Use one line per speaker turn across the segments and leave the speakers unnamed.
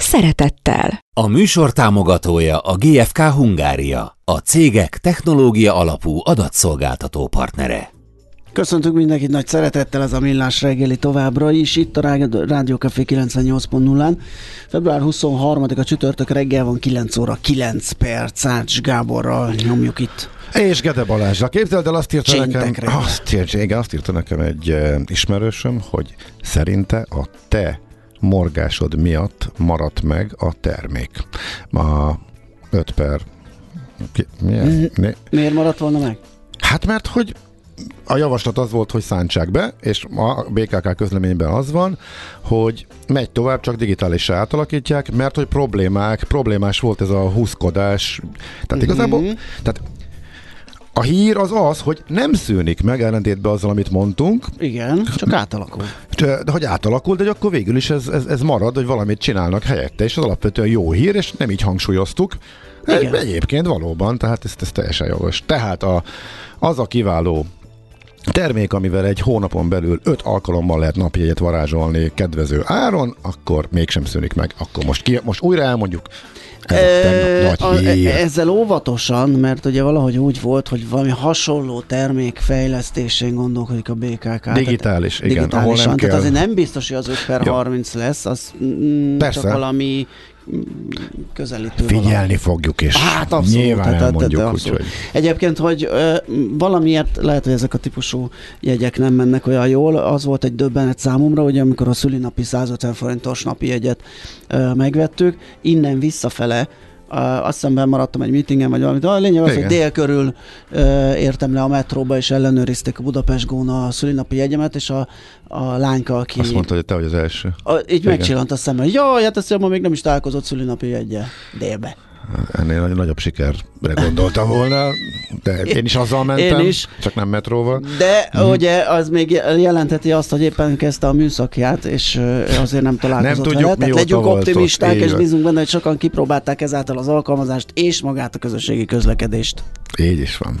szeretettel.
A műsor támogatója a GFK Hungária, a cégek technológia alapú adatszolgáltató partnere.
Köszöntünk mindenkit nagy szeretettel, ez a Millás reggeli továbbra is, itt a Rádió Café 98.0-án. Február 23-a csütörtök reggel van 9 óra 9 perc, Ács Gáborral nyomjuk itt.
És Gede Balázsra. Képzeld el, azt írta nekem, azt, igen, azt írta nekem egy uh, ismerősöm, hogy szerinte a te morgásod miatt maradt meg a termék. A 5 per...
Milyen? Miért maradt volna meg?
Hát mert, hogy a javaslat az volt, hogy szántsák be, és a BKK közleményben az van, hogy megy tovább, csak digitálisra átalakítják, mert hogy problémák, problémás volt ez a húzkodás. Tehát mm-hmm. igazából, tehát a hír az az, hogy nem szűnik meg ellentétben azzal, amit mondtunk.
Igen, csak átalakul.
De, de hogy átalakul, de akkor végül is ez, ez, ez marad, hogy valamit csinálnak helyette, és az alapvetően jó hír, és nem így hangsúlyoztuk. Igen. Egyébként valóban, tehát ez, ez teljesen jogos. Tehát a, az a kiváló termék, amivel egy hónapon belül öt alkalommal lehet napjegyet varázsolni kedvező áron, akkor mégsem szűnik meg. Akkor most, ki, most újra elmondjuk.
Ez a, hír. Ezzel óvatosan, mert ugye valahogy úgy volt, hogy valami hasonló termék fejlesztésén gondolkodik a BKK.
Digitális,
tehát, igen. Ahol nem tehát azért nem biztos, hogy az 5 per ja. 30 lesz, az mm, Persze. csak valami közelítő
Figyelni valami. fogjuk, és hát abszolút, nyilván tehát, elmondjuk. Tehát, abszolút. Úgy,
hogy... Egyébként, hogy ö, valamiért lehet, hogy ezek a típusú jegyek nem mennek olyan jól. Az volt egy döbbenet számomra, hogy amikor a szülinapi 150 forintos napi jegyet ö, megvettük, innen visszafele azt hiszem maradtam egy meetingen, vagy valamit. A lényeg az, Igen. hogy dél körül értem le a metróba, és ellenőrizték a Budapest Góna a szülinapi jegyemet, és a, a lányka, aki...
Azt mondta, hogy te vagy az első.
A, így Igen. megcsillant a szemmel. Jaj, hát ezt ma még nem is találkozott szülinapi jegye délbe
ennél nagy, nagyobb sikerre gondoltam volna, de én is azzal mentem, én is. csak nem metróval.
De mm. ugye az még jelenteti azt, hogy éppen kezdte a műszakját, és azért nem találkozott
nem tudjuk, vele. Tehát
legyünk optimisták, és bízunk benne, hogy sokan kipróbálták ezáltal az alkalmazást és magát a közösségi közlekedést.
Így is van.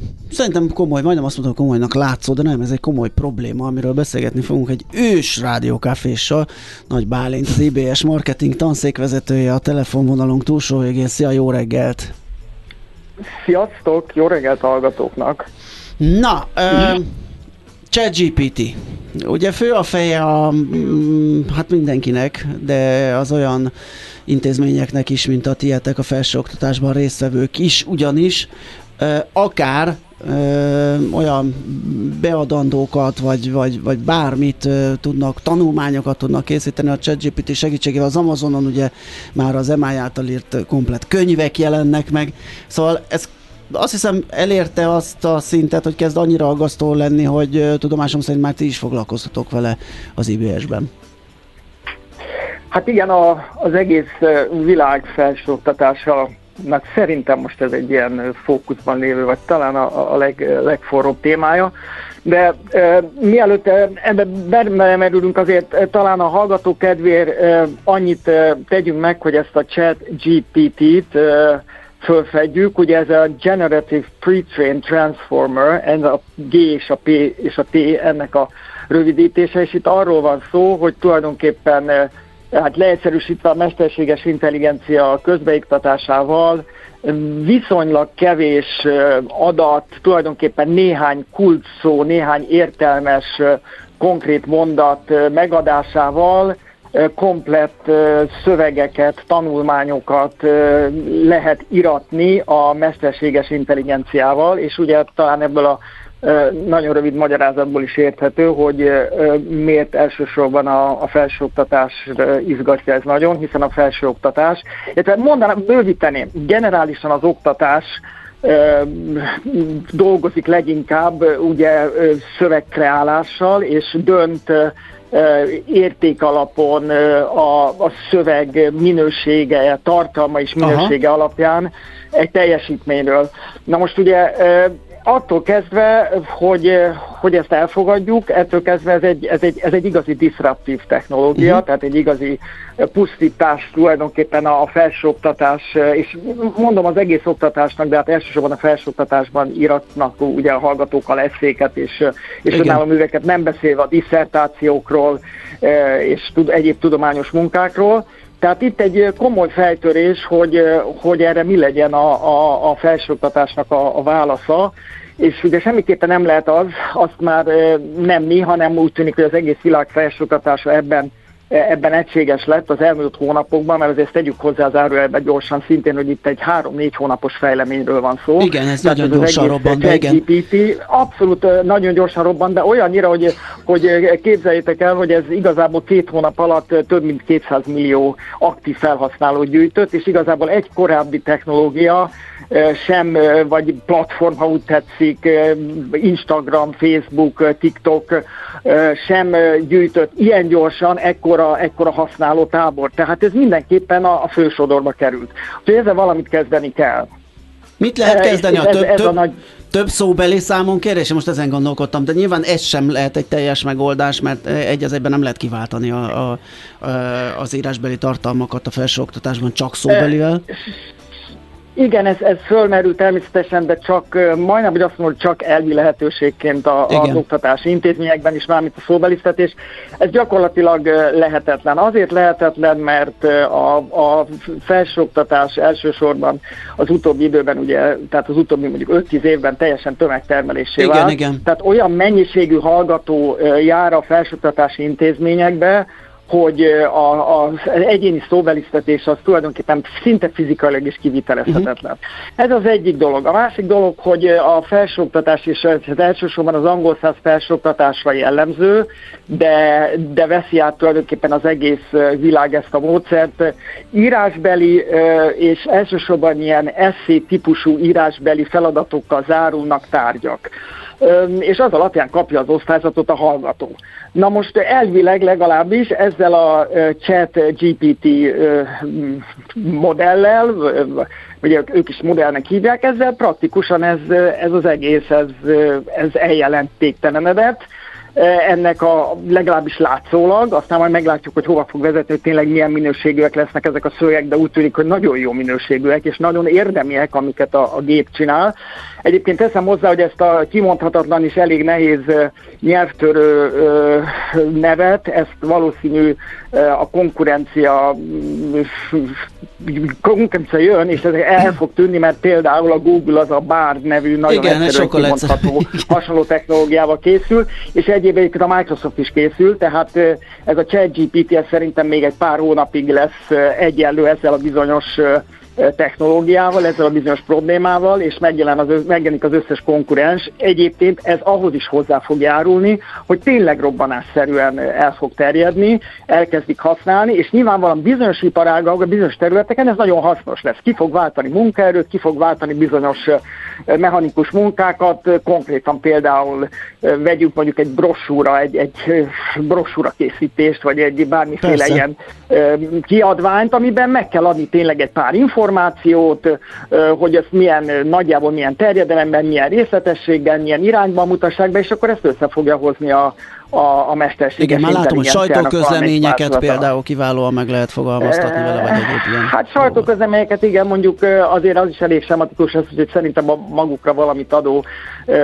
Szerintem komoly, majdnem azt mondtam komolynak látszó, de nem, ez egy komoly probléma, amiről beszélgetni fogunk egy ős rádiókáféssal. Nagy Bálint, az IBS marketing tanszékvezetője, a telefonvonalunk túlsó végén. Szia, jó reggelt!
Sziasztok, jó reggelt hallgatóknak!
Na, ChatGPT. Ugye fő a feje a, mm, hát mindenkinek, de az olyan intézményeknek is, mint a tietek, a felsőoktatásban résztvevők is, ugyanis akár ö, olyan beadandókat, vagy, vagy, vagy bármit ö, tudnak, tanulmányokat tudnak készíteni a ChatGPT segítségével. Az Amazonon ugye már az MI által írt komplet könyvek jelennek meg, szóval ez azt hiszem elérte azt a szintet, hogy kezd annyira aggasztó lenni, hogy ö, tudomásom szerint már ti is foglalkoztatok vele az IBS-ben.
Hát igen, a, az egész világ felsőoktatása nak szerintem most ez egy ilyen fókuszban lévő, vagy talán a, a leg, legforróbb témája. De e, mielőtt ebbe bemerülünk, azért e, talán a hallgató kedvéért e, annyit e, tegyünk meg, hogy ezt a chat GPT-t e, fölfedjük. Ugye ez a Generative Pre-trained Transformer, ez a G és a P és a T ennek a rövidítése, és itt arról van szó, hogy tulajdonképpen hát leegyszerűsítve a mesterséges intelligencia közbeiktatásával viszonylag kevés adat, tulajdonképpen néhány kulcsszó, néhány értelmes, konkrét mondat megadásával komplett szövegeket, tanulmányokat lehet iratni a mesterséges intelligenciával, és ugye talán ebből a nagyon rövid magyarázatból is érthető, hogy miért elsősorban a, a felsőoktatás izgatja ez nagyon, hiszen a felsőoktatás, illetve mondanám, bővíteném, generálisan az oktatás dolgozik leginkább ugye szövegkreálással, és dönt érték alapon a, a szöveg minősége, tartalma és minősége Aha. alapján egy teljesítményről. Na most ugye attól kezdve, hogy, hogy ezt elfogadjuk, ettől kezdve ez egy, ez egy, ez egy igazi disruptív technológia, uh-huh. tehát egy igazi pusztítás tulajdonképpen a felsőoktatás, és mondom az egész oktatásnak, de hát elsősorban a felsőoktatásban íratnak ugye a hallgatókkal eszéket és, és önálló műveket, nem beszélve a diszertációkról és egyéb tudományos munkákról. Tehát itt egy komoly fejtörés, hogy, hogy erre mi legyen a, a, a felsőoktatásnak a, a válasza, és ugye semmiképpen nem lehet az, azt már nem mi, hanem úgy tűnik, hogy az egész világ felsőoktatása ebben ebben egységes lett az elmúlt hónapokban, mert azért tegyük hozzá az árujelbe gyorsan szintén, hogy itt egy három-négy hónapos fejleményről van szó.
Igen, ez Tehát nagyon ez gyorsan robbant be, igen.
GPT abszolút nagyon gyorsan robbant be, olyannyira, hogy, hogy képzeljétek el, hogy ez igazából két hónap alatt több mint 200 millió aktív felhasználó gyűjtött, és igazából egy korábbi technológia sem, vagy platform, ha úgy tetszik, Instagram, Facebook, TikTok sem gyűjtött ilyen gyorsan ekkora, ekkora használó tábor. Tehát ez mindenképpen a, a fősodorba került. Úgyhogy ezzel valamit kezdeni kell.
Mit lehet kezdeni? Ez, a több, ez, ez a nagy... több szóbeli számon kérdés? Most ezen gondolkodtam, de nyilván ez sem lehet egy teljes megoldás, mert egy az egyben nem lehet kiváltani a, a, a, az írásbeli tartalmakat a felsőoktatásban csak szóbelivel.
Igen, ez, ez fölmerül természetesen, de csak majdnem, hogy azt mondom, hogy csak elvi lehetőségként a, az oktatási intézményekben is, mármint a szóbelisztetés. Ez gyakorlatilag lehetetlen. Azért lehetetlen, mert a, a felsőoktatás elsősorban az utóbbi időben, ugye, tehát az utóbbi mondjuk 5-10 évben teljesen tömegtermelésé
igen,
vált.
Igen.
Tehát olyan mennyiségű hallgató jár a felsőoktatási intézményekbe, hogy az egyéni szóbelisztetés az tulajdonképpen szinte fizikailag is kivitelezhetetlen. Uh-huh. Ez az egyik dolog. A másik dolog, hogy a felsőoktatás és az elsősorban az angol száz felsőoktatásra jellemző, de, de veszi át tulajdonképpen az egész világ ezt a módszert. Írásbeli és elsősorban ilyen eszé típusú írásbeli feladatokkal zárulnak tárgyak és az alapján kapja az osztályzatot a hallgató. Na most elvileg legalábbis ezzel a chat GPT modellel, vagy ők is modellnek hívják, ezzel praktikusan ez, ez az egész, ez, ez eljelentéktelenedett, ennek a legalábbis látszólag, aztán majd meglátjuk, hogy hova fog vezetni, hogy tényleg milyen minőségűek lesznek ezek a szőnyeg, de úgy tűnik, hogy nagyon jó minőségűek, és nagyon érdemiek, amiket a, a gép csinál. Egyébként teszem hozzá, hogy ezt a kimondhatatlan és elég nehéz nyelvtörő nevet, ezt valószínű a konkurencia konkurencia jön, és ez el fog tűnni, mert például a Google az a Bard nevű nagyon Igen, egyszerűen kimondható hasonló technológiával készül, és egyébként a Microsoft is készül, tehát ez a ChatGPT szerintem még egy pár hónapig lesz egyenlő ezzel a bizonyos technológiával, ezzel a bizonyos problémával, és megjelen az, megjelenik az összes konkurens. Egyébként ez ahhoz is hozzá fog járulni, hogy tényleg robbanásszerűen el fog terjedni, elkezdik használni, és nyilvánvalóan bizonyos iparágak, bizonyos területeken ez nagyon hasznos lesz. Ki fog váltani munkaerőt, ki fog váltani bizonyos mechanikus munkákat, konkrétan például vegyük mondjuk egy brossúra, egy, egy brossúra készítést, vagy egy bármiféle Persze. ilyen kiadványt, amiben meg kell adni tényleg egy pár információt, hogy ezt milyen nagyjából milyen terjedelemben, milyen részletességgel, milyen irányban mutassák be, és akkor ezt össze fogja hozni a, a, a mesterséges
Igen, már látom, hogy sajtóközleményeket például kiválóan meg lehet fogalmaztatni vele, vagy egyéb ilyen.
Hát sajtóközleményeket igen, mondjuk azért az is elég sematikus, az, hogy szerintem a magukra valamit adó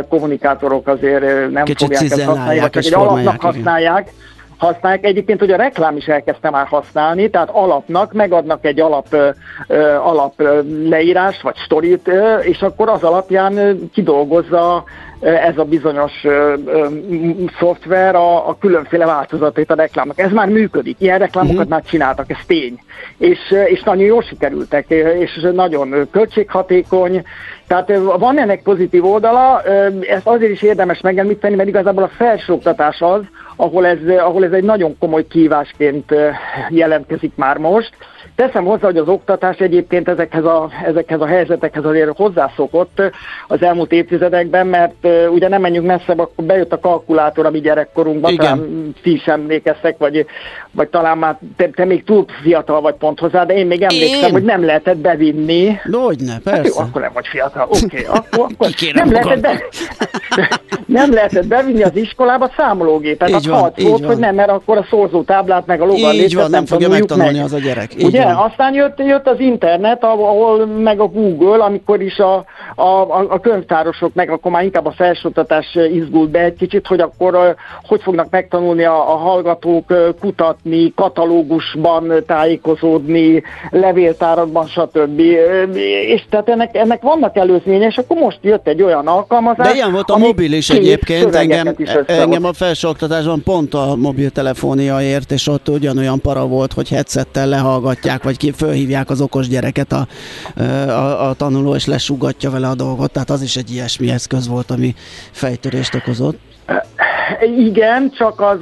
kommunikátorok azért nem
Kicsit
fogják ezt használni, vagy egy alapnak használják. Igen használják. Egyébként, hogy a reklám is elkezdte már használni, tehát alapnak megadnak egy alap, alap leírást, vagy sztorit, és akkor az alapján kidolgozza ez a bizonyos szoftver a, a különféle változatait a reklámok. Ez már működik, ilyen reklámokat uh-huh. már csináltak, ez tény. És, és nagyon jól sikerültek, és nagyon költséghatékony, tehát van ennek pozitív oldala, ezt azért is érdemes megemlíteni, mert igazából a felsőoktatás az, ahol ez, ahol ez egy nagyon komoly kívásként jelentkezik már most, Teszem hozzá, hogy az oktatás egyébként ezekhez a, ezekhez a helyzetekhez azért hozzászokott az elmúlt évtizedekben, mert ugye nem menjünk messzebb, akkor bejött a kalkulátor a mi gyerekkorunkban, talán ti is emlékeztek, vagy, vagy talán már te, te még túl fiatal vagy pont hozzá, de én még emlékszem, én? hogy nem lehetett bevinni.
Hogyne, persze. Hát jó,
akkor nem vagy fiatal, oké. Okay, akkor, akkor nem, lehetett be, nem lehetett bevinni az iskolába számológépet. Így hát van, volt, hogy nem, mert akkor a szorzótáblát meg a
logaritmát nem, nem fogja megtanulni meg. az a gyerek.
Így Ugye? Van. Aztán jött, jött az internet, ahol meg a Google, amikor is a, a, a könyvtárosok, meg akkor már inkább a felsőoktatás izgult be egy kicsit, hogy akkor hogy fognak megtanulni a, a hallgatók kutatni, katalógusban tájékozódni, levéltárakban, stb. És tehát ennek, ennek vannak előzmények, és akkor most jött egy olyan alkalmazás.
De ilyen volt a mobil is egyébként, engem, engem a felsőoktatásban pont a mobiltelefónia ért, és ott ugyanolyan para volt, hogy headsettel lehallgatják, vagy ki fölhívják az okos gyereket a, a, a tanuló, és lesugatja vele a dolgot, tehát az is egy ilyesmi eszköz volt, ami fejtörést okozott.
Igen, csak az,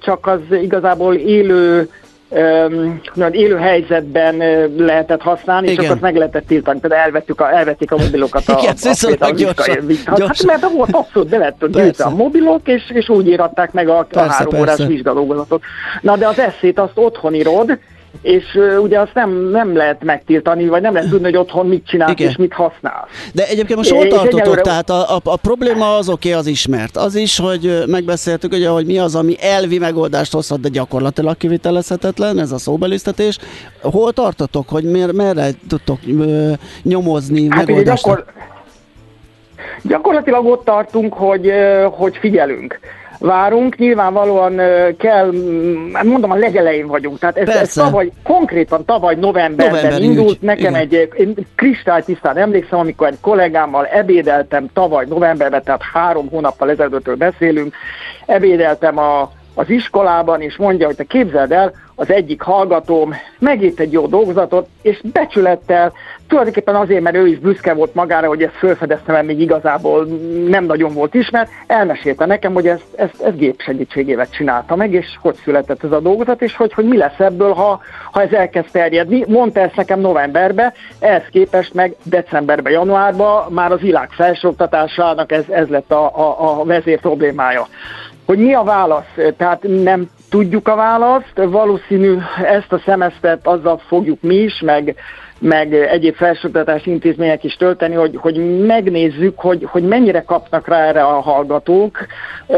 csak az igazából élő élő helyzetben lehetett használni, Igen. és akkor meg lehetett tiltani. Például elvettük a, elvették a mobilokat a,
Igen, a, a, a gyorsan,
gyorsan. Hát, mert volt abszolút be lett gyűjtve a mobilok, és, és úgy íratták meg a, persze, a három persze. órás vizsgálógazatot. Na de az eszét azt otthon írod, és uh, ugye azt nem, nem lehet megtiltani, vagy nem lehet tudni, hogy otthon mit csinál Igen. és mit használ.
De egyébként most hol tartotok? Egyelőre... Tehát a, a, a probléma az oké, okay, az ismert. Az is, hogy megbeszéltük, ugye, hogy mi az, ami elvi megoldást hozhat, de gyakorlatilag kivitelezhetetlen, ez a szóbelisztetés. Hol tartotok, hogy mer, merre tudtok ö, nyomozni hát megoldást? Gyakor...
Gyakorlatilag ott tartunk, hogy, hogy figyelünk várunk. Nyilvánvalóan kell, hát mondom, a legelején vagyunk. Tehát ez, ez tavaly, konkrétan tavaly novemberben November indult. Úgy, Nekem igen. egy, én kristálytisztán emlékszem, amikor egy kollégámmal ebédeltem tavaly novemberben, tehát három hónappal ezelőttől beszélünk, ebédeltem a az iskolában, és mondja, hogy te képzeld el, az egyik hallgatóm megírt egy jó dolgozatot, és becsülettel, tulajdonképpen azért, mert ő is büszke volt magára, hogy ezt felfedezte, mert még igazából nem nagyon volt ismert, elmesélte nekem, hogy ezt, ezt, ezt gép segítségével csinálta meg, és hogy született ez a dolgozat, és hogy, hogy mi lesz ebből, ha, ha ez elkezd terjedni. Mondta ezt nekem novemberben, ehhez képest meg decemberben, januárban már az világ felsőoktatásának ez, ez lett a, a, a vezér problémája. Hogy mi a válasz? Tehát nem tudjuk a választ, valószínű ezt a szemesztet azzal fogjuk mi is, meg meg egyéb felsőoktatási intézmények is tölteni, hogy, hogy megnézzük, hogy, hogy mennyire kapnak rá erre a hallgatók.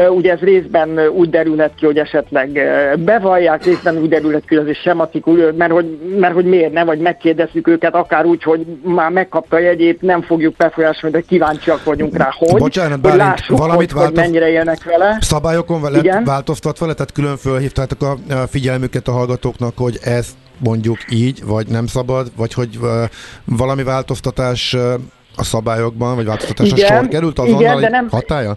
Ugye ez részben úgy derülhet ki, hogy esetleg bevallják, részben úgy derülhet ki, hogy ez is sematikus, mert hogy, mert hogy miért ne, vagy megkérdezzük őket, akár úgy, hogy már megkapta a jegyét, nem fogjuk befolyásolni, de kíváncsiak vagyunk rá, hogy,
Bocsánat,
hogy lássuk, valamit hogy, változ... hogy mennyire élnek vele.
Szabályokon vele változtatva, tehát külön fölhívtátok a figyelmüket a hallgatóknak, hogy ezt mondjuk így, vagy nem szabad, vagy hogy valami változtatás a szabályokban, vagy változtatásra igen, sor került azonnal igen, de nem, hatája?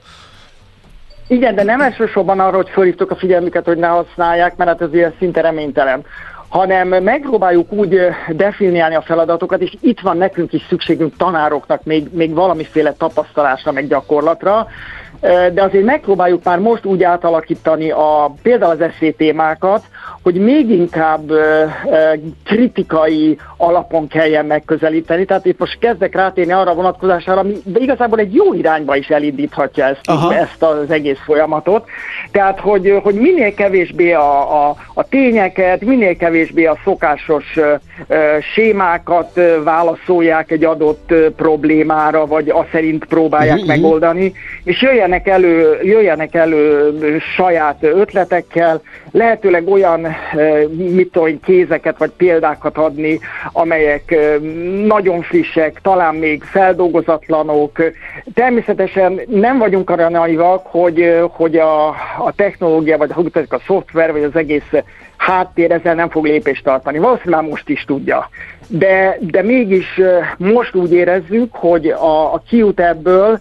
Igen, de nem elsősorban arra, hogy fölhívtuk a figyelmüket, hogy ne használják, mert hát ez ilyen szinte reménytelen hanem megpróbáljuk úgy definiálni a feladatokat, és itt van nekünk is szükségünk tanároknak még, még valamiféle tapasztalásra, meg gyakorlatra, de azért megpróbáljuk már most úgy átalakítani a, például az eszé témákat, hogy még inkább kritikai alapon kelljen megközelíteni. Tehát itt most kezdek rátérni arra vonatkozására, ami de igazából egy jó irányba is elindíthatja ezt, ezt az egész folyamatot. Tehát, hogy, hogy minél kevésbé a, a, a tényeket, minél kevésbé a szokásos uh, sémákat uh, válaszolják egy adott problémára, vagy a szerint próbálják uh-huh. megoldani, és jöjjenek elő, jöjjenek elő saját ötletekkel, lehetőleg olyan, mit tudom, kézeket vagy példákat adni, amelyek nagyon frissek, talán még feldolgozatlanok. Természetesen nem vagyunk arra naivak, hogy, hogy a, a technológia, vagy a szoftver, vagy az egész háttér ezzel nem fog lépést tartani. Valószínűleg most is tudja. De, de mégis most úgy érezzük, hogy a, a kiút ebből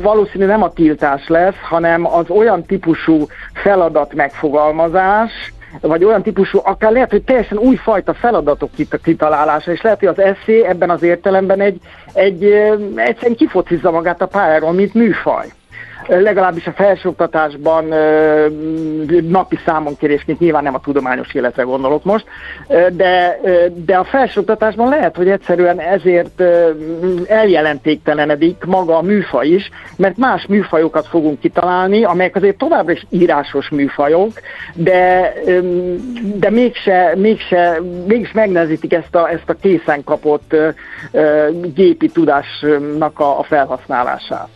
valószínű nem a tiltás lesz, hanem az olyan típusú feladat megfogalmazás, vagy olyan típusú, akár lehet, hogy teljesen újfajta feladatok kitalálása, és lehet, hogy az eszé ebben az értelemben egy, egy egyszerűen kifocizza magát a pályáról, mint műfaj legalábbis a felsőoktatásban napi számonkérésként, nyilván nem a tudományos életre gondolok most, de, de a felsőoktatásban lehet, hogy egyszerűen ezért eljelentéktelenedik maga a műfaj is, mert más műfajokat fogunk kitalálni, amelyek azért továbbra is írásos műfajok, de, de mégse, mégse, mégis megnehezítik ezt a, ezt a készen kapott gépi tudásnak a, a felhasználásását.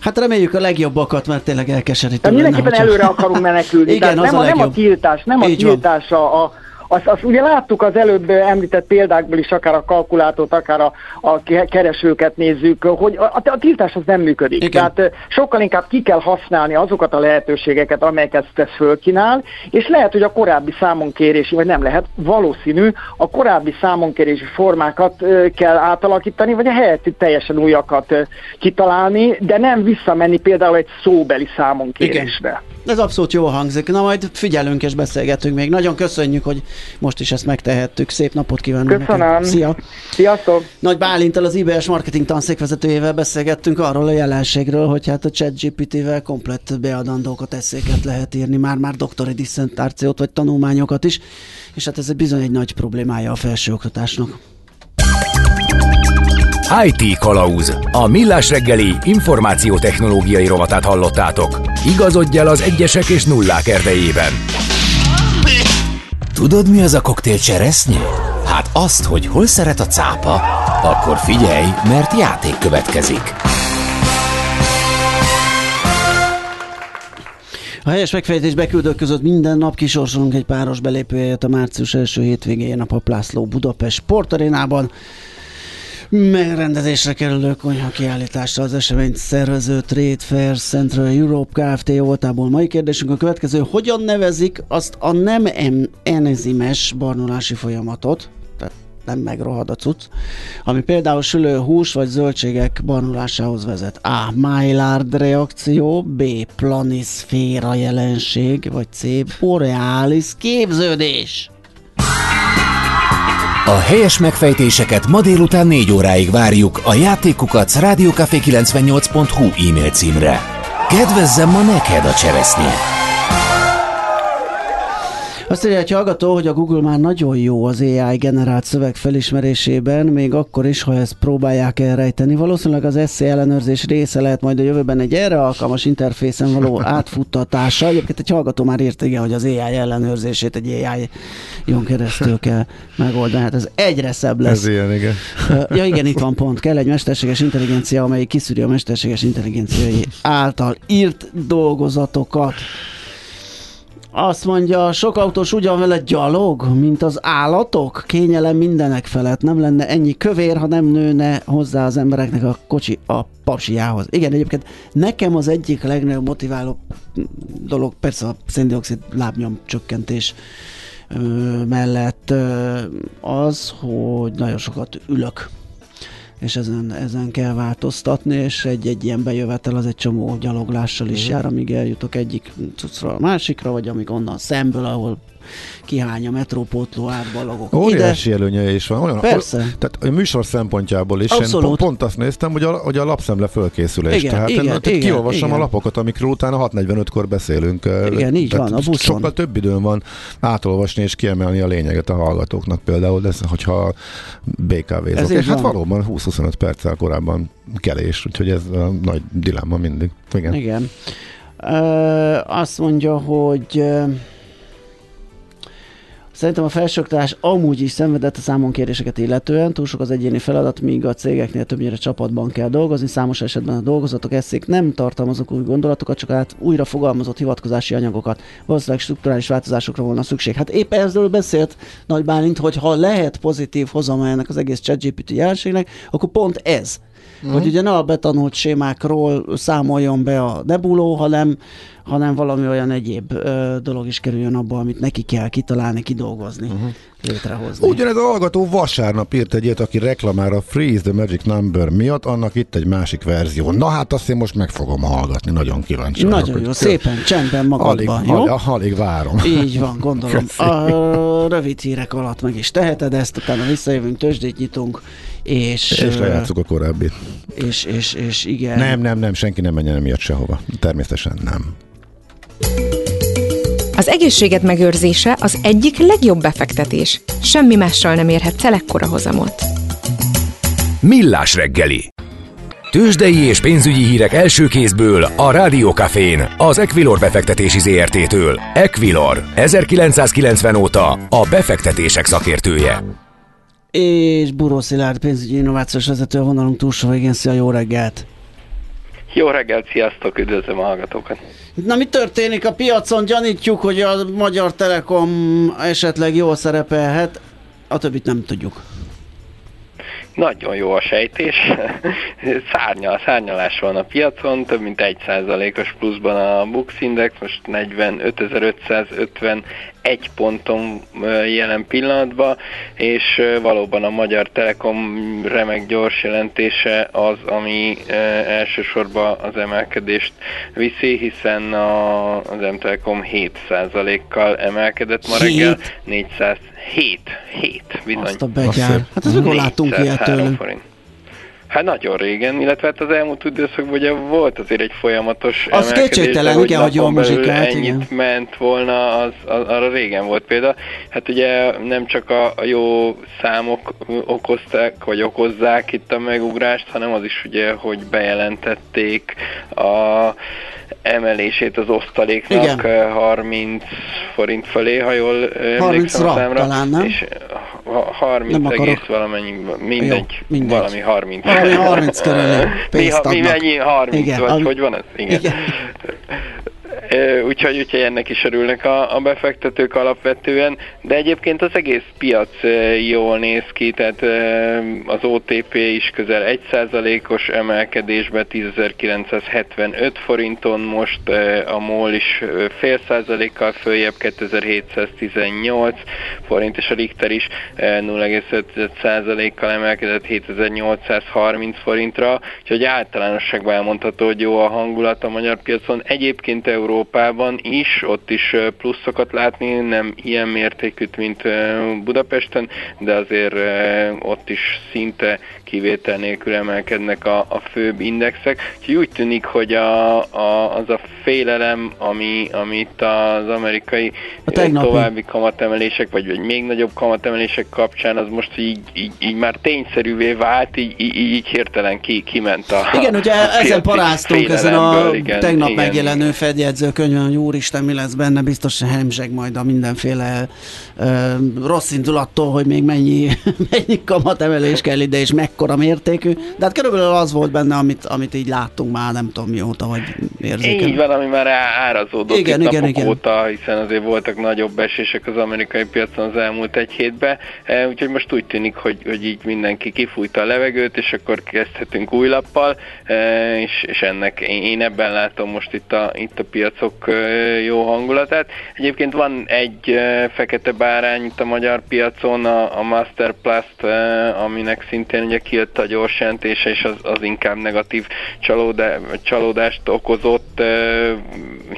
Hát reméljük a legjobbakat, mert tényleg elkeserítő.
Mindenképpen előre akarunk menekülni. Igen, az nem, a, nem a tiltás, nem Így a tiltás a, a, azt, azt ugye láttuk az előbb említett példákból is, akár a kalkulátort, akár a, a keresőket nézzük, hogy a, a, tiltás az nem működik. Igen. Tehát sokkal inkább ki kell használni azokat a lehetőségeket, amelyeket ez fölkínál, és lehet, hogy a korábbi számonkérési, vagy nem lehet, valószínű, a korábbi számonkérési formákat kell átalakítani, vagy a helyett teljesen újakat kitalálni, de nem visszamenni például egy szóbeli számonkérésbe. Igen.
Ez abszolút jó hangzik. Na majd figyelünk és beszélgetünk még. Nagyon köszönjük, hogy most is ezt megtehettük. Szép napot kívánunk
Köszönöm. Neked.
Szia.
Sziasztok.
Nagy Bálintal az IBS marketing tanszékvezetőjével beszélgettünk arról a jelenségről, hogy hát a ChatGPT-vel komplett beadandókat, eszéket lehet írni, már-már doktori diszertációt vagy tanulmányokat is, és hát ez bizony egy nagy problémája a felsőoktatásnak.
IT Kalauz. A millás reggeli információtechnológiai rovatát hallottátok. Igazodj el az egyesek és nullák erdejében.
Tudod, mi az a koktél cseresznye? Hát azt, hogy hol szeret a cápa, akkor figyelj, mert játék következik.
A helyes megfejtés beküldők között minden nap kisorsolunk egy páros belépőjét a március első hétvégén a Paplászló Budapest Sportarénában megrendezésre kerülő konyha kiállításra az eseményt szervező Trade Fair Central Europe Kft. voltából. Mai kérdésünk a következő. Hogyan nevezik azt a nem enzimes barnulási folyamatot, tehát nem megrohad a cucc, ami például sülő hús vagy zöldségek barnulásához vezet. A. Maillard reakció, B. Planiszféra jelenség, vagy C. Borealis képződés.
A helyes megfejtéseket ma délután 4 óráig várjuk a játékukat rádiókafé98.hu e-mail címre. Kedvezzem ma neked a cseresznye!
Azt írja egy hallgató, hogy a Google már nagyon jó az AI generált szöveg felismerésében, még akkor is, ha ezt próbálják elrejteni. Valószínűleg az SC ellenőrzés része lehet majd a jövőben egy erre alkalmas interfészen való átfuttatása. Egyébként egy hallgató már írt, igen, hogy az AI ellenőrzését egy AI jön keresztül kell megoldani. Hát ez egyre szebb lesz.
Ez ilyen, igen.
Ja igen, itt van pont. Kell egy mesterséges intelligencia, amely kiszűri a mesterséges intelligenciai által írt dolgozatokat. Azt mondja, sok autós ugyan vele gyalog, mint az állatok. Kényelem mindenek felett. Nem lenne ennyi kövér, ha nem nőne hozzá az embereknek a kocsi a pasiához. Igen, egyébként nekem az egyik legnagyobb motiváló dolog, persze a széndiokszid lábnyom csökkentés mellett az, hogy nagyon sokat ülök és ezen, ezen kell változtatni, és egy, egy ilyen bejövetel az egy csomó gyaloglással is uh-huh. jár, amíg eljutok egyik cuccra a másikra, vagy amíg onnan szemből, ahol kihány a metrópótló átbalagok.
Óriási ide. előnye is van. Olyan,
Persze.
Tehát a műsor szempontjából is Abszolút. én pont, pont azt néztem, hogy a, hogy a lapszemle fölkészülés.
Igen,
tehát
igen,
én,
igen,
kiolvasom
igen.
a lapokat, amikről utána 6.45-kor beszélünk.
Igen, így tehát van, a buszon.
Sokkal több időm van átolvasni és kiemelni a lényeget a hallgatóknak például, de hogyha BKV-zok. Hát van. valóban 20-25 perccel korábban kelés, úgyhogy ez a nagy dilemma mindig. Igen.
Igen. Ö, azt mondja, hogy Szerintem a felsőoktatás amúgy is szenvedett a számonkéréseket illetően, túl sok az egyéni feladat, míg a cégeknél többnyire csapatban kell dolgozni, számos esetben a dolgozatok eszék nem tartalmaznak új gondolatokat, csak át újra fogalmazott hivatkozási anyagokat. Valószínűleg strukturális változásokra volna szükség. Hát éppen ezzel beszélt Nagy Bálint, hogy ha lehet pozitív hozama ennek az egész ChatGPT jelenségnek, akkor pont ez. Mm. Hogy ugye ne a betanult sémákról számoljon be a Nebuló, hanem hanem valami olyan egyéb ö, dolog is kerüljön abba, amit neki kell kitalálni, kidolgozni, uh-huh. létrehozni.
Ugyanez a hallgató vasárnap írt egy ilyet, aki reklamál a Freeze the Magic Number miatt, annak itt egy másik verzió. Na hát azt én most meg fogom hallgatni, nagyon kíváncsi
Nagyon vagyok, jó, szépen, csendben magadban,
alig,
jó?
Alig, alig várom.
Így van, gondolom. A rövid hírek alatt meg is teheted ezt, utána visszajövünk, tőzsdét nyitunk, és...
És lejátszuk a korábbi.
És, és, és igen.
Nem, nem, nem, senki nem menjen emiatt sehova. Természetesen nem.
Az egészséged megőrzése az egyik legjobb befektetés. Semmi mással nem érhetsz el ekkora hozamot.
Millás reggeli. Tőzsdei és pénzügyi hírek első kézből a Rádiókafén, az Equilor befektetési ZRT-től. Equilor, 1990 óta a befektetések szakértője.
És Buró Szilárd pénzügyi innovációs vezető a vonalunk túlsó végén. Szia, jó reggelt!
Jó reggelt, sziasztok, üdvözlöm a hallgatókat!
Na mi történik a piacon? Gyanítjuk, hogy a Magyar Telekom esetleg jól szerepelhet, a többit nem tudjuk.
Nagyon jó a sejtés. Szárnyal, szárnyalás van a piacon, több mint 1%-os pluszban a Bux Index, most 45.551 ponton jelen pillanatban, és valóban a Magyar Telekom remek gyors jelentése az, ami elsősorban az emelkedést viszi, hiszen a, az M-Telekom 7%-kal emelkedett ma reggel, 400 7, 7, bizony.
Azt a betyár. Hát ez mikor láttunk ilyet tőlünk? Forint.
Hát nagyon régen, illetve hát az elmúlt időszakban ugye volt azért egy folyamatos
az kétségtelen, igen, hogy jól muzsikált,
ennyit igen. ment volna, az, az, arra régen volt példa. Hát ugye nem csak a, a jó számok okozták, vagy okozzák itt a megugrást, hanem az is ugye, hogy bejelentették a emelését az osztaléknak Igen. 30 forint felé, ha jól emlékszem a számra.
talán, nem? És
30 nem egész valamennyi, mindegy, Jó, mindegy, valami 30.
Valami 30 körül pénzt
mi, mi mennyi 30, Igen, vagy ami... hogy van ez? Igen. Igen. Úgyhogy, úgyhogy ennek is örülnek a, a befektetők alapvetően, de egyébként az egész piac jól néz ki, tehát az OTP is közel 1%-os emelkedésbe 10.975 forinton, most a MOL is fél százalékkal följebb 2718 forint, és a Richter is 0,5%-kal emelkedett 7830 forintra, úgyhogy általánosságban elmondható, hogy jó a hangulat a magyar piacon. Egyébként Európában is, ott is pluszokat látni, nem ilyen mértékűt, mint Budapesten, de azért ott is szinte kivétel nélkül emelkednek a, a főbb indexek. Úgyhogy úgy tűnik, hogy a, a, az a félelem, ami, amit az amerikai a további kamatemelések, vagy, vagy még nagyobb kamatemelések kapcsán, az most így, így, így már tényszerűvé vált, így, így, így hirtelen ki, kiment a
Igen, ugye a ezen paráztunk, ezen a igen, tegnap igen, megjelenő igen. fedjegyzőkönyvön, hogy úristen, mi lesz benne, biztos hemzseg majd a mindenféle ö, rossz indulattól, hogy még mennyi, mennyi kamatemelés kell ide, és mekkora mértékű, de hát körülbelül az volt benne, amit, amit így láttunk már, nem tudom mióta, vagy érzékel.
Így van, ami már árazódott igen, itt igen, igen. óta, hiszen azért voltak nagyobb esések az amerikai piacon az elmúlt egy hétben, e, úgyhogy most úgy tűnik, hogy, hogy így mindenki kifújta a levegőt, és akkor kezdhetünk új lappal, e, és, és ennek én ebben látom most itt a, itt a piacok e, jó hangulatát. Egyébként van egy fekete bárány itt a magyar piacon, a, a Master Plast, aminek szintén ugye kijött a gyors jelentése, és az, az inkább negatív csalódá, csalódást okozott,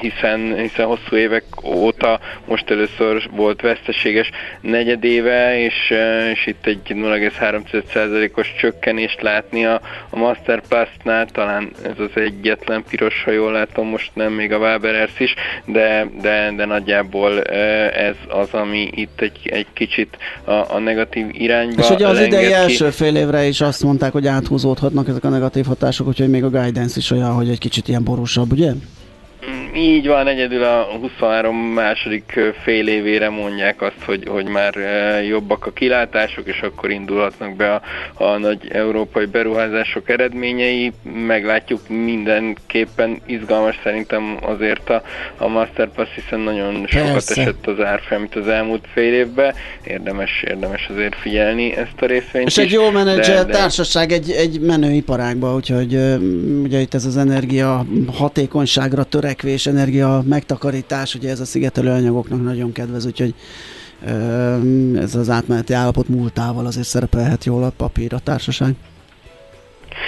hiszen, hiszen hosszú évek óta most először volt veszteséges negyedéve, és, és itt egy 0,3%-os csökkenést látni a, a Masterplastnál, talán ez az egyetlen piros, ha jól látom, most nem még a Waberers is, de, de, de nagyjából ez az, ami itt egy, egy kicsit a, a negatív irányba
És ugye az idei első fél évre is azt mondták, hogy áthúzódhatnak ezek a negatív hatások, úgyhogy még a guidance is olyan, hogy egy kicsit ilyen borúsabb, ugye?
Így van, egyedül a 23 második fél évére mondják azt, hogy, hogy már jobbak a kilátások, és akkor indulhatnak be a, a nagy európai beruházások eredményei. Meglátjuk mindenképpen izgalmas szerintem azért a, a Masterpass, hiszen nagyon Persze. sokat esett az árfolyam itt az elmúlt fél évben. Érdemes, érdemes azért figyelni ezt a részvényt
És is, egy jó menedzser de, társaság egy, egy menő iparágba, úgyhogy ugye itt ez az energia hatékonyságra törekvés és energia megtakarítás, ugye ez a szigetelő anyagoknak nagyon kedvez, úgyhogy ez az átmeneti állapot múltával azért szerepelhet jól a papír a társaság.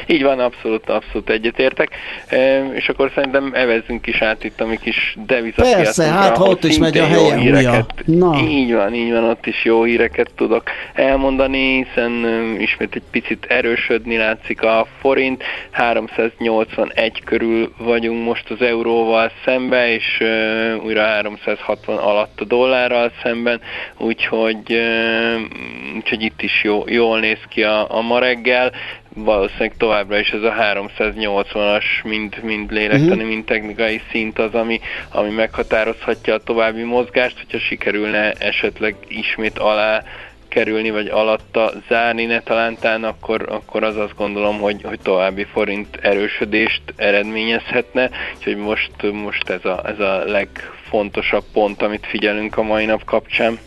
Így van, abszolút, abszolút egyetértek. E, és akkor szerintem evezzünk is át itt a mi kis devizapiacunkra.
Persze, hát ha ott is megy a helye híreket,
Na. Így van, így van, ott is jó híreket tudok elmondani, hiszen ismét egy picit erősödni látszik a forint. 381 körül vagyunk most az euróval szembe, és uh, újra 360 alatt a dollárral szemben, úgyhogy, uh, úgyhogy itt is jó, jól néz ki a, a ma reggel valószínűleg továbbra is ez a 380-as mind, mind lélektani, uh-huh. mind technikai szint az, ami, ami meghatározhatja a további mozgást, hogyha sikerülne esetleg ismét alá kerülni, vagy alatta zárni netalántán, akkor, akkor az azt gondolom, hogy, hogy további forint erősödést eredményezhetne, úgyhogy most, most ez, a, ez a legfontosabb pont, amit figyelünk a mai nap kapcsán.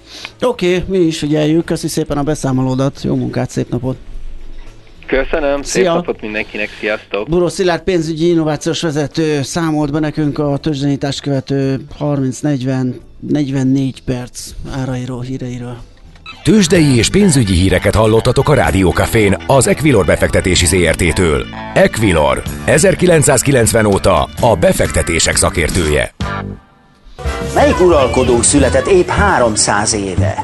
Oké, okay, mi is figyeljük, köszi szépen a beszámolódat, jó munkát, szép napot!
Köszönöm, szép Szia. napot mindenkinek, sziasztok!
Buró Szilárd pénzügyi innovációs vezető számolt be nekünk a tőzsdenyítást követő 30-40-44 perc árairól, híreiről.
Tőzsdei és pénzügyi híreket hallottatok a Rádiókafén az Equilor befektetési ZRT-től. Equilor, 1990 óta a befektetések szakértője.
Melyik uralkodó született épp 300 éve?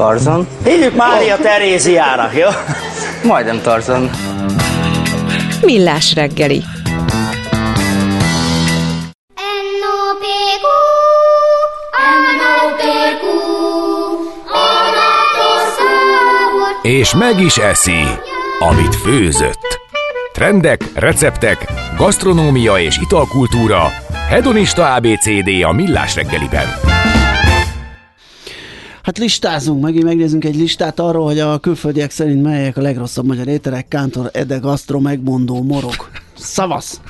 Tarzan.
Hívjuk Mária oh. Teréziának, jó?
Majdnem Tarzan.
Millás reggeli.
És meg is eszi, amit főzött. Trendek, receptek, gasztronómia és italkultúra. Hedonista ABCD a Millás reggeliben.
Hát listázunk, megint megnézzünk egy listát arról, hogy a külföldiek szerint melyek a legrosszabb magyar ételek, Kántor Ede Gastro megmondó morok. Szavasz!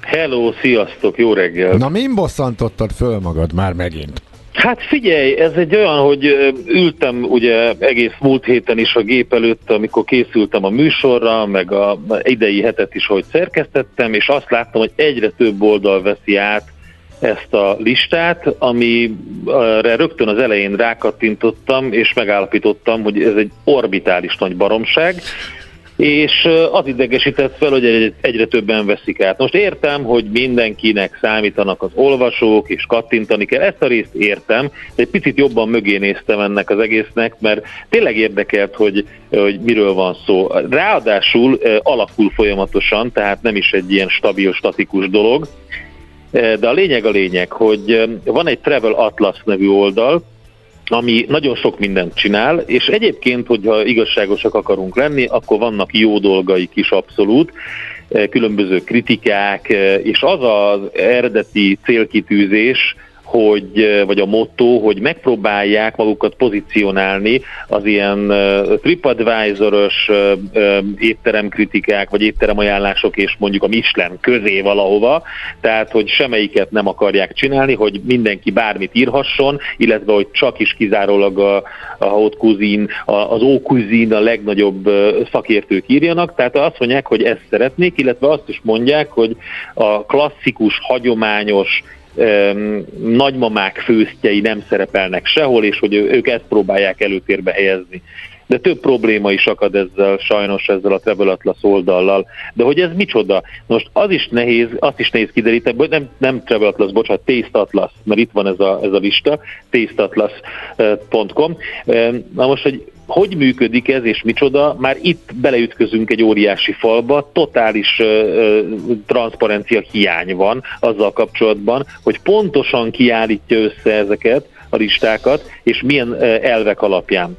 Hello, sziasztok, jó reggel!
Na, min bosszantottad föl magad már megint?
Hát figyelj, ez egy olyan, hogy ültem ugye egész múlt héten is a gép előtt, amikor készültem a műsorra, meg a idei hetet is, hogy szerkesztettem, és azt láttam, hogy egyre több oldal veszi át ezt a listát, amire rögtön az elején rákattintottam, és megállapítottam, hogy ez egy orbitális nagy baromság, és az idegesített fel, hogy egyre többen veszik át. Most értem, hogy mindenkinek számítanak az olvasók, és kattintani kell, ezt a részt értem, de egy picit jobban mögé néztem ennek az egésznek, mert tényleg érdekelt, hogy, hogy miről van szó. Ráadásul alakul folyamatosan, tehát nem is egy ilyen stabil, statikus dolog, de a lényeg a lényeg, hogy van egy Travel Atlas nevű oldal, ami nagyon sok mindent csinál, és egyébként, hogyha igazságosak akarunk lenni, akkor vannak jó dolgaik is abszolút, különböző kritikák, és az az eredeti célkitűzés, hogy, vagy a motto, hogy megpróbálják magukat pozícionálni az ilyen TripAdvisor-ös étteremkritikák, vagy étteremajánlások és mondjuk a Michelin közé valahova, tehát hogy semmelyiket nem akarják csinálni, hogy mindenki bármit írhasson, illetve hogy csak is kizárólag a, a haute cuisine, az ó cuisine a legnagyobb szakértők írjanak, tehát azt mondják, hogy ezt szeretnék, illetve azt is mondják, hogy a klasszikus, hagyományos nagymamák főztjei nem szerepelnek sehol, és hogy ők ezt próbálják előtérbe helyezni. De több probléma is akad ezzel, sajnos ezzel a Travel Atlas oldallal. De hogy ez micsoda? Most az is nehéz, azt is nehéz kideríteni, hogy nem, nem Travel Atlas, bocsánat, Taste Atlas, mert itt van ez a, ez a lista, tasteatlas.com. Na most, hogy hogy működik ez és micsoda, már itt beleütközünk egy óriási falba, totális uh, transzparencia hiány van azzal kapcsolatban, hogy pontosan kiállítja össze ezeket, a listákat, és milyen elvek alapján.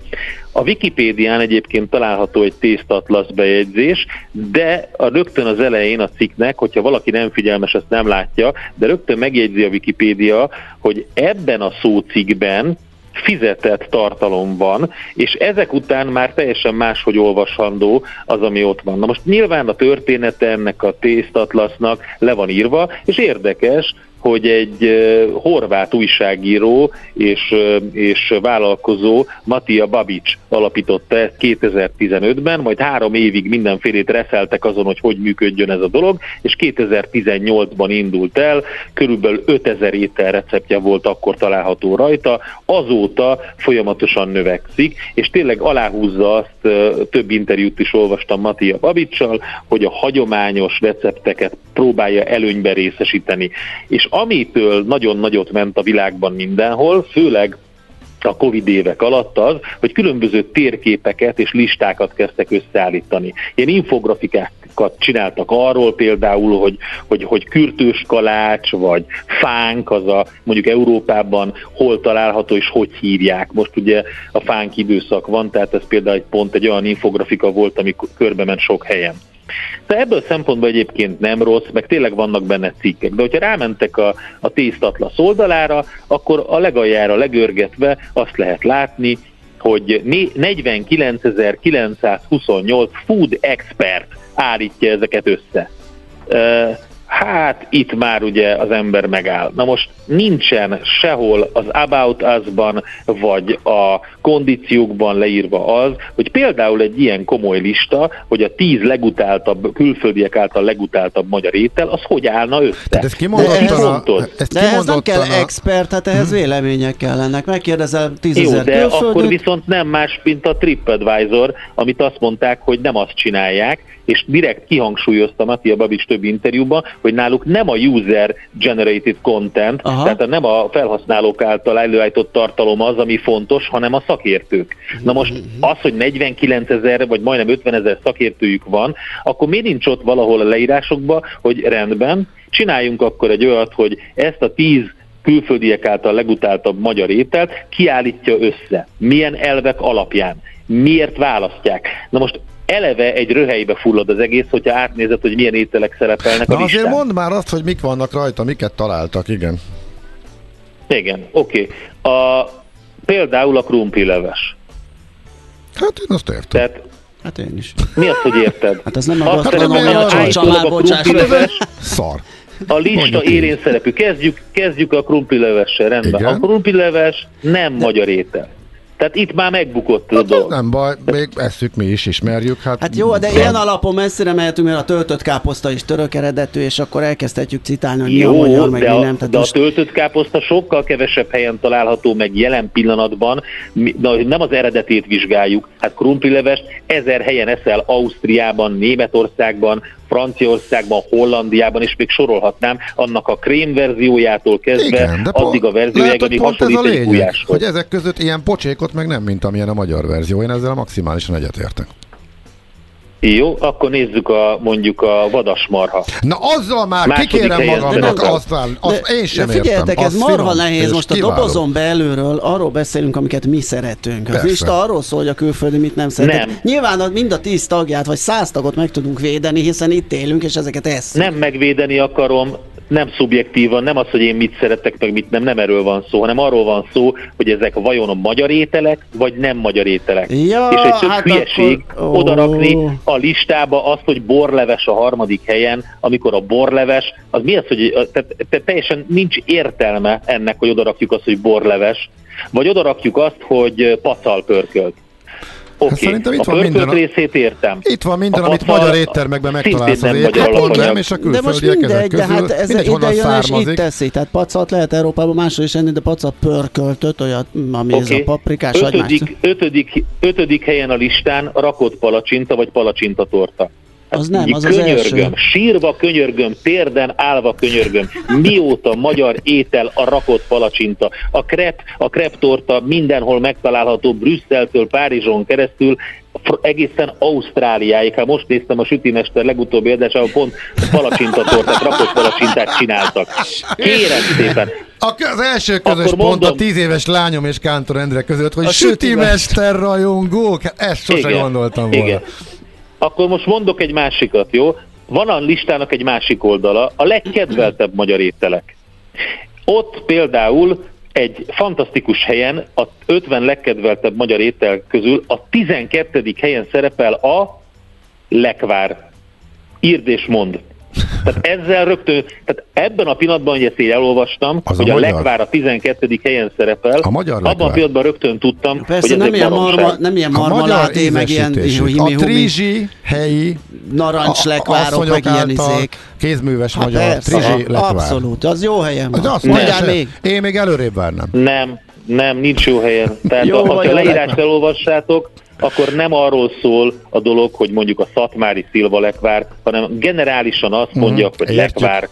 A Wikipédián egyébként található egy tésztatlasz bejegyzés, de a rögtön az elején a cikknek, hogyha valaki nem figyelmes, ezt nem látja, de rögtön megjegyzi a Wikipédia, hogy ebben a szócikkben fizetett tartalom van, és ezek után már teljesen máshogy olvasandó az, ami ott van. Na most nyilván a története ennek a tésztatlasznak le van írva, és érdekes, hogy egy horvát újságíró és, és vállalkozó Matia Babic alapította ezt 2015-ben, majd három évig mindenfélét reszeltek azon, hogy hogy működjön ez a dolog, és 2018-ban indult el, körülbelül 5000 étel receptje volt akkor található rajta, azóta folyamatosan növekszik, és tényleg aláhúzza azt, több interjút is olvastam Matia Babicsal, hogy a hagyományos recepteket próbálja előnybe részesíteni. És amitől nagyon nagyot ment a világban mindenhol, főleg a Covid évek alatt az, hogy különböző térképeket és listákat kezdtek összeállítani. Ilyen infografikákat csináltak arról például, hogy, hogy, hogy kürtős kalács, vagy fánk, az a mondjuk Európában hol található és hogy hívják. Most ugye a fánk időszak van, tehát ez például egy pont egy olyan infografika volt, ami körbe ment sok helyen. De ebből szempontból egyébként nem rossz, meg tényleg vannak benne cikkek. De hogyha rámentek a, a tésztatlasz oldalára, akkor a legaljára legörgetve azt lehet látni, hogy 49.928 food expert állítja ezeket össze hát itt már ugye az ember megáll. Na most nincsen sehol az About Us-ban, vagy a kondíciókban leírva az, hogy például egy ilyen komoly lista, hogy a tíz legutáltabb, külföldiek által legutáltabb magyar étel, az hogy állna össze?
Tehát ez kimondottan
de ez, ezt de ehhez nem kell a... expert, hát ehhez vélemények kellenek. Megkérdezel tízezer
Jó, de külföldöt. akkor viszont nem más, mint a TripAdvisor, amit azt mondták, hogy nem azt csinálják, és direkt kihangsúlyozta Mattia Babics több interjúban, hogy náluk nem a user generated content, Aha. tehát nem a felhasználók által előállított tartalom az, ami fontos, hanem a szakértők. Na most az, hogy 49 ezer vagy majdnem 50 ezer szakértőjük van, akkor miért nincs ott valahol a leírásokban, hogy rendben, csináljunk akkor egy olyat, hogy ezt a 10 külföldiek által legutáltabb magyar ételt kiállítja össze. Milyen elvek alapján? Miért választják? Na most eleve egy röhelybe fullad az egész, hogyha átnézed, hogy milyen ételek szerepelnek
Na
a listán.
azért mondd már azt, hogy mik vannak rajta, miket találtak, igen.
Igen, oké. Okay. A, például a krumplileves.
Hát én azt értem.
Tehát Hát én is.
Mi az, hogy érted?
Hát ez nem a gasztronómia, hát, család,
Szar.
A lista élén szerepű. Kezdjük, kezdjük a krumplilevessel, rendben. Igen. A krumplileves nem magyar étel. Tehát itt már megbukott
hát a dolog. Nem baj, még eszük mi is, ismerjük. Hát,
hát jó, de ilyen alapon messzire mehetünk, mert a töltött káposzta is török eredetű, és akkor elkezdhetjük citálni, hogy jó, mi a magyar, meg
de
mi
nem. Tehát de most... a töltött káposzta sokkal kevesebb helyen található meg jelen pillanatban, nem az eredetét vizsgáljuk. Hát krumplilevest ezer helyen eszel Ausztriában, Németországban, Franciaországban, Hollandiában, és még sorolhatnám, annak a krém verziójától kezdve Igen, de addig a verziójáig, ami hasonlít egy
gulyáshoz. Hogy ezek között ilyen pocsékot meg nem, mint amilyen a magyar verzió. Én ezzel maximálisan egyetértek.
Jó, akkor nézzük a, mondjuk a vadasmarha.
Na azzal már Második kikérem magamnak, azt, azt én sem
de figyeljetek, ez marha nehéz, most kiváló. a dobozon belülről arról beszélünk, amiket mi szeretünk. Az lista arról szól, hogy a külföldi mit nem szeret. Nem. Nyilván mind a tíz tagját, vagy száz tagot meg tudunk védeni, hiszen itt élünk, és ezeket eszünk.
Nem megvédeni akarom, nem szubjektívan, nem az, hogy én mit szeretek, meg mit nem, nem erről van szó, hanem arról van szó, hogy ezek vajon a magyar ételek, vagy nem magyar ételek.
Ja,
és egy tök hát hülyeség akkor... odarakni a listába azt, hogy borleves a harmadik helyen, amikor a borleves, az mi az, hogy tehát, tehát teljesen nincs értelme ennek, hogy odarakjuk azt, hogy borleves, vagy odarakjuk azt, hogy pacal pörkölt. Oké, okay. hát szerintem itt a van minden, részét értem.
Itt van minden, a amit magyar éttermekben megtalálsz az
ételek, nem, és a de most mindegy, de hát ez mindegy, ide jön és itt teszi. Tehát pacat lehet Európában máshol is enni, de pacat pörköltöt, olyat, ami okay. ez a paprikás
ötödik, ötödik, ötödik helyen a listán rakott palacsinta vagy palacsinta torta.
Az nem, az könyörgöm, az első.
sírva könyörgöm, térden állva könyörgöm. Mióta magyar étel a rakott palacsinta? A krep, a kreptorta mindenhol megtalálható Brüsszeltől Párizson keresztül, egészen Ausztráliáig. Hát most néztem a sütimester legutóbbi adásában, pont palacsintatortát, rakott palacsintát csináltak. Kérem szépen,
az első közös Akkor pont mondom, a tíz éves lányom és Kántor Endre között, hogy a sütimester rajongók, hát ezt sosem gondoltam volna. Igen.
Akkor most mondok egy másikat, jó? Van a listának egy másik oldala, a legkedveltebb magyar ételek. Ott például egy fantasztikus helyen, a 50 legkedveltebb magyar étel közül a 12. helyen szerepel a lekvár. Írd és mond. Tehát ezzel rögtön, tehát ebben a pillanatban, hogy ezt én elolvastam,
Az
hogy
a
a,
magyar?
Lekvár a 12. helyen szerepel,
A magyar
abban
Lekvár.
a pillanatban rögtön tudtam,
Persze
hogy ez
nem ilyen, marma, nem ilyen
A magyar
marmaláté, meg ilyen
A
humi,
trizsi, helyi,
narancs meg ilyen izék.
Kézműves
Hát
magyar
persze,
trizsi lekvár.
abszolút, az jó helyen van.
azt
Mondjál még.
Én még előrébb várnám.
Nem, nem, nincs jó helyen. Tehát
Jó
ha
a
a leírást elolvassátok, akkor nem arról szól a dolog, hogy mondjuk a Szatmári Szilva lekvár, hanem generálisan azt mondja, hogy
Mhm, értjük.
lekvár,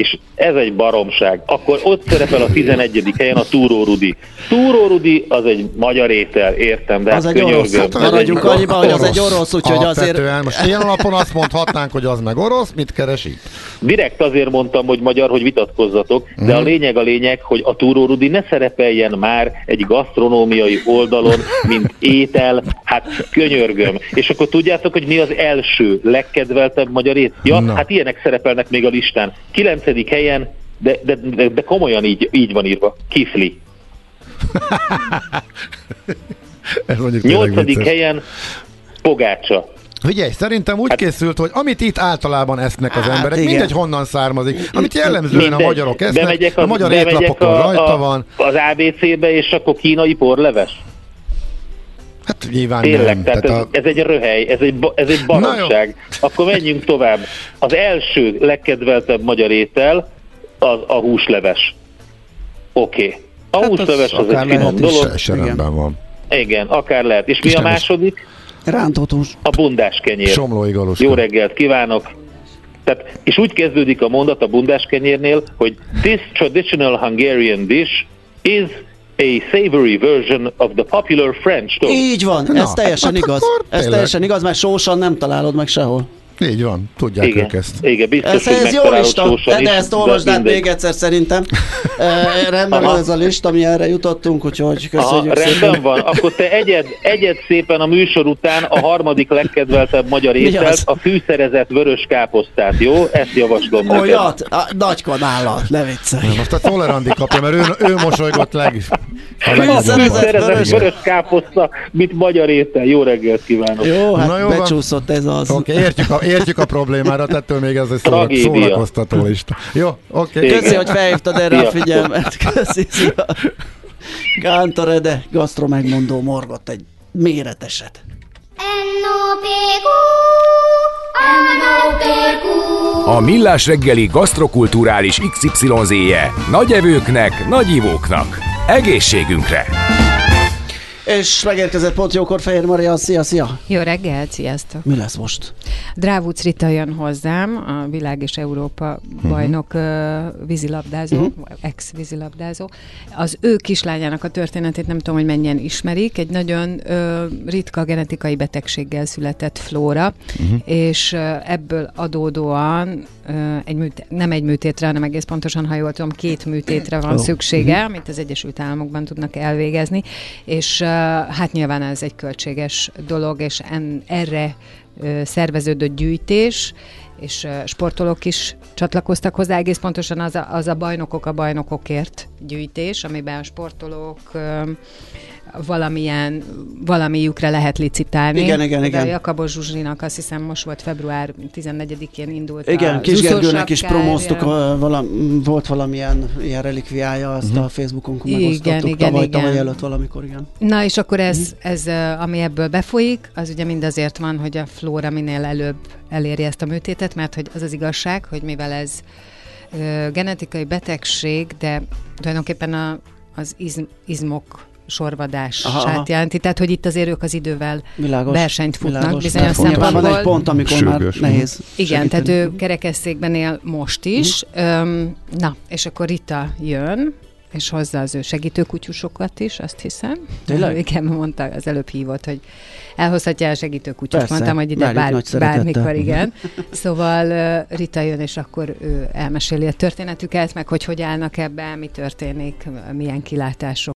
és ez egy baromság. Akkor ott szerepel a 11. helyen a Túró Rudi. Túró Rudi az egy magyar étel, értem, de
Az
hát
egy orosz. Hát maradjunk
Ez egy-
annyiba, hogy az egy orosz, úgyhogy azért...
Most ilyen alapon azt mondhatnánk, hogy az meg orosz, mit keres itt?
Direkt azért mondtam, hogy magyar, hogy vitatkozzatok, de
Mhm.
a lényeg a lényeg, hogy a Túró Rudi ne szerepeljen már egy gasztronómiai oldalon, mint étel, hát könyörgöm. És akkor tudjátok, hogy mi az első, legkedveltebb magyar ét? Ja,
Na.
hát ilyenek szerepelnek még a listán. Kilencedik helyen, de, de, de, de komolyan így, így van írva. Kifli.
Ez mondjuk tényleg
Nyolcadik helyen Pogácsa.
Figyelj, szerintem úgy készült, hogy amit itt általában esznek az
Hát
emberek,
igen.
mindegy honnan származik, amit jellemzően a
Mindegy.
magyarok esznek,
Bemegyek
a magyar
bemegyek
étlapokon
a-
rajta
a-
van.
Az ABC-be, és akkor kínai porleves.
Hát nyilván
Tényleg,
nem.
tehát ez,
a...
ez egy röhely, ez egy, ez egy baromság. Akkor menjünk tovább. Az első legkedveltebb magyar étel az a húsleves. Oké. Okay. A
Hát az
húsleves az,
akár
egy finom dolog.
Se, se rendben van.
Igen, akár lehet. És mi
És
a
nem is-
második?
Rántott hús.
A bundás kenyér.
Somlói galuska.
Jó reggelt kívánok! Tehát, és úgy kezdődik a mondat a bundás kenyérnél, hogy this traditional Hungarian dish is a savory version of the popular French toast.
Így van,
Na,
ez teljesen
hát
igaz. Ez
tényleg.
teljesen igaz, mert sósan nem találod meg sehol.
Így van, tudják
Igen,
ők ezt.
igen, biztos,
Ez, ez jó lista, de, ezt olvasd át még egyszer szerintem. E, rendben van
Aha.
ez a lista, mi erre jutottunk, úgyhogy
Aha,
köszönjük
rendben
szépen.
van, akkor te egyed, egyed szépen a műsor után a harmadik legkedveltebb magyar ételt, a fűszerezett vörös káposztát, jó? Ezt javaslom neked.
Olyat, a, nagy kanállal, ne viccelj.
Most a Tolerandi kapja, mert ő, ő mosolygott leg, a legnagyobb.
Fűszerezett
vörös-
káposzta, mint magyar étel. Jó reggelt kívánok!
Jó, hát
Na jó van.
becsúszott ez az.
Oké, okay, értjük, a, értjük a problémára, ettől még ez egy szóra, szórakoztató lista. Jó, oké. Okay.
Köszi, hogy felhívtad erre a
Sziasztok.
figyelmet. Köszi, szia. Gántorede, gasztro megmondó morgott egy méreteset.
A Millás reggeli gasztrokulturális XYZ-je nagy evőknek, nagy ivóknak. Egészségünkre!
És megérkezett pont jókor Fehér Maria, szia, szia!
Jó reggelt, sziasztok!
Mi lesz most?
Drávuc Rita jön hozzám, a világ és Európa bajnok uh, vízilabdázó,
Mhm.
ex-vízilabdázó. Az ő kislányának a történetét nem tudom, hogy mennyien ismerik. Egy nagyon uh, ritka genetikai betegséggel született Flóra,
Mhm.
és uh, ebből adódóan egy műt, nem egy műtétre, hanem egész pontosan, ha jól tudom, két műtétre van
Ó.
szüksége, amit az Egyesült Államokban tudnak elvégezni, és hát nyilván ez egy költséges dolog, és en, erre szerveződött gyűjtés, és sportolók is csatlakoztak hozzá, egész pontosan az a, az a bajnokok a bajnokokért gyűjtés, amiben sportolók valamilyen, valamiükre lehet licitálni.
Igen, igen,
De
igen.
A Jakabos Zsuzsinak azt hiszem most volt február 14-én indult
Igen,
a
Kis Gergőnek is promóztuk, a- vala, volt valamilyen ilyen relikviája, azt a Facebookon
Igen,
megosztottuk
igen,
tavaly,
igen.
tavaly előtt valamikor, igen.
Na és akkor ez, ez, ö, ami ebből befolyik, az ugye mind azért van, hogy a flóra minél előbb eléri ezt a műtétet, mert hogy az az igazság, hogy mivel ez ö, genetikai betegség, de tulajdonképpen a, az izm, izmok sorvadását
Aha, aha.
jelenti, tehát hogy itt azért ők az idővel
Világos.
versenyt futnak
világos,
bizonyos
fontos. Van
szempontból.
egy pont, amikor
Sürgős.
már nehéz
Igen,
segíteni.
tehát ő kerekesszékben él most is. Öm, na, és akkor Rita jön, és hozza az ő segítőkutyusokat is, azt hiszem.
Tényleg?
Igen, mondta, az előbb hívott, hogy elhozhatja a segítőkutyut.
Persze,
Mondtam, hogy ide bár, bármikor, igen. Szóval Rita jön, és akkor ő elmeséli a történetüket, meg hogy hogy állnak ebbe, mi történik, milyen